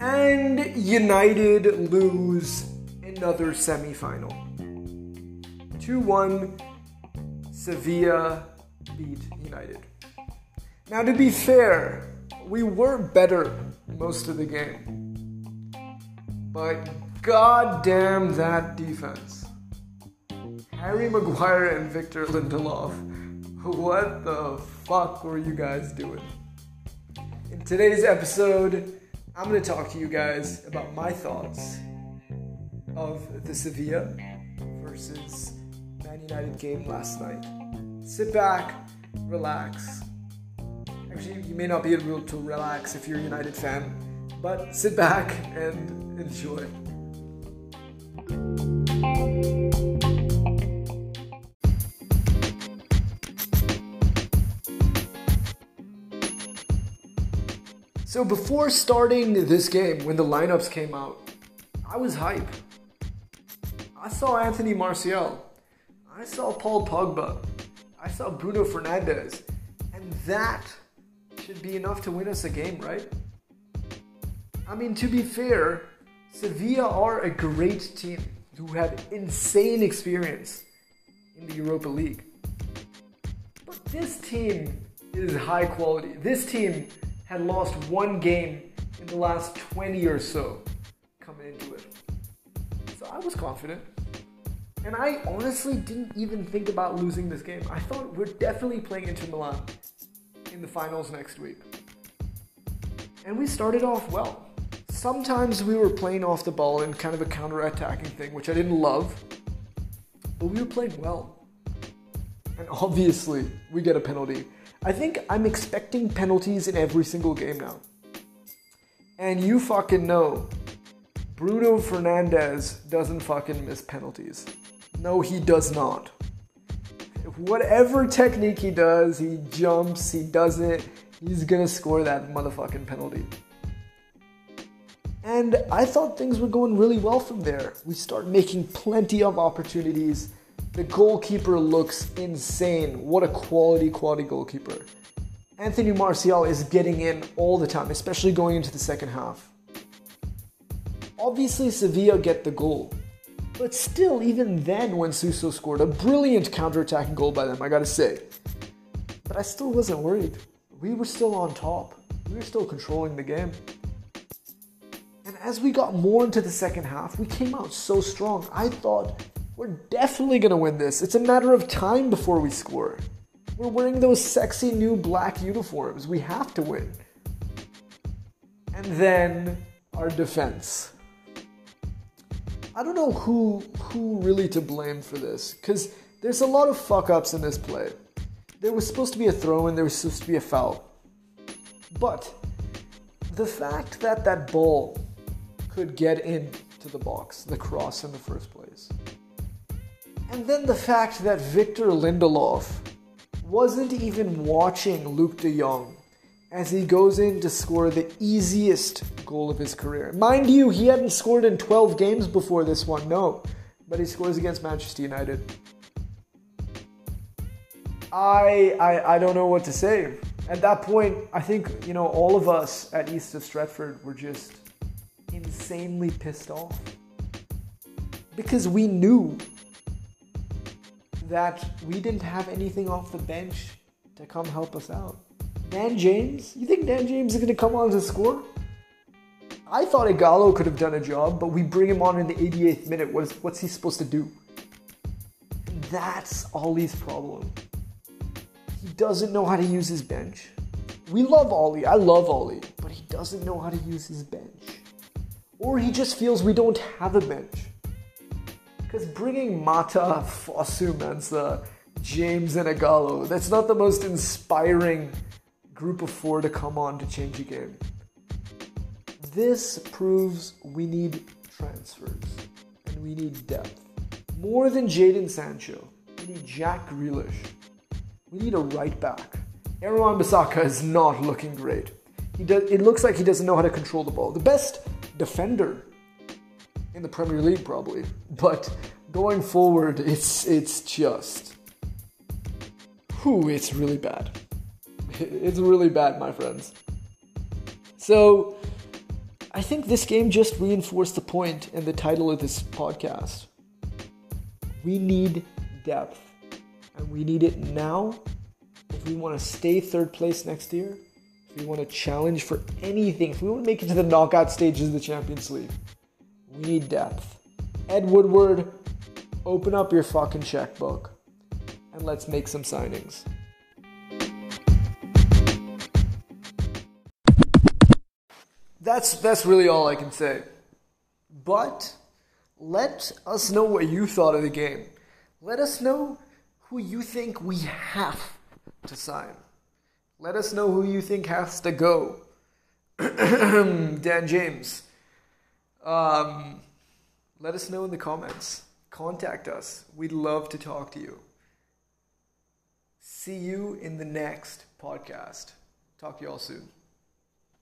And United lose another semifinal. 2 1, Sevilla beat United. Now, to be fair, we were better most of the game. But goddamn that defense. Harry Maguire and Victor Lindelof. What the fuck were you guys doing? In today's episode, I'm going to talk to you guys about my thoughts of the Sevilla versus Man United game last night. Sit back, relax. Actually, you may not be able to relax if you're a United fan, but sit back and enjoy. So before starting this game, when the lineups came out, I was hype. I saw Anthony Martial. I saw Paul Pogba. I saw Bruno Fernandes. And that should be enough to win us a game, right? I mean, to be fair, Sevilla are a great team who have insane experience in the Europa League. But this team is high quality. This team had lost one game in the last 20 or so coming into it. So I was confident. And I honestly didn't even think about losing this game. I thought we're definitely playing Inter Milan in the finals next week. And we started off well. Sometimes we were playing off the ball in kind of a counter-attacking thing, which I didn't love. But we were playing well. And obviously, we get a penalty. I think I'm expecting penalties in every single game now. And you fucking know, Bruno Fernandes doesn't fucking miss penalties. No, he does not. Whatever technique he does, he jumps, he does it, he's gonna score that motherfucking penalty. And I thought things were going really well from there. We start making plenty of opportunities the goalkeeper looks insane. What a quality, quality goalkeeper. Anthony Martial is getting in all the time, especially going into the second half. Obviously, Sevilla get the goal. But still, even then, when Suso scored a brilliant counter-attacking goal by them, I gotta say. But I still wasn't worried. We were still on top. We were still controlling the game. And as we got more into the second half, we came out so strong. I thought we're definitely going to win this. It's a matter of time before we score. We're wearing those sexy new black uniforms. We have to win. And then our defense. I don't know who who really to blame for this cuz there's a lot of fuck ups in this play. There was supposed to be a throw and there was supposed to be a foul. But the fact that that ball could get into the box, the cross in the first place, and then the fact that Victor Lindelof wasn't even watching Luke de Jong as he goes in to score the easiest goal of his career. Mind you, he hadn't scored in 12 games before this one, no, but he scores against Manchester United. I, I, I don't know what to say. At that point, I think, you know, all of us at East of Stretford were just insanely pissed off. Because we knew that we didn't have anything off the bench to come help us out. Dan James? You think Dan James is going to come on to score? I thought Ighalo could have done a job, but we bring him on in the 88th minute. What is, what's he supposed to do? That's Ollie's problem. He doesn't know how to use his bench. We love Ollie. I love Ollie, but he doesn't know how to use his bench. Or he just feels we don't have a bench. Because bringing Mata, Fosu Mensah, James, and Ighalo, that's not the most inspiring group of four to come on to change a game. This proves we need transfers and we need depth. More than Jadon Sancho, we need Jack Grealish. We need a right back. Aaron Wan-Bissaka is not looking great. He does, it looks like he doesn't know how to control the ball. The best defender in the Premier League, probably. But going forward, it's it's just, whew, it's really bad. It's really bad, my friends. So, I think this game just reinforced the point and the title of this podcast. We need depth, and we need it now if we want to stay third place next year, if we want to challenge for anything, if we want to make it to the knockout stages of the Champions League, need depth. Ed Woodward, open up your fucking checkbook and let's make some signings. That's that's really all I can say. But let us know what you thought of the game. Let us know who you think we have to sign. Let us know who you think has to go. Dan James. Um, let us know in the comments. Contact us. We'd love to talk to you. See you in the next podcast. Talk to you all soon.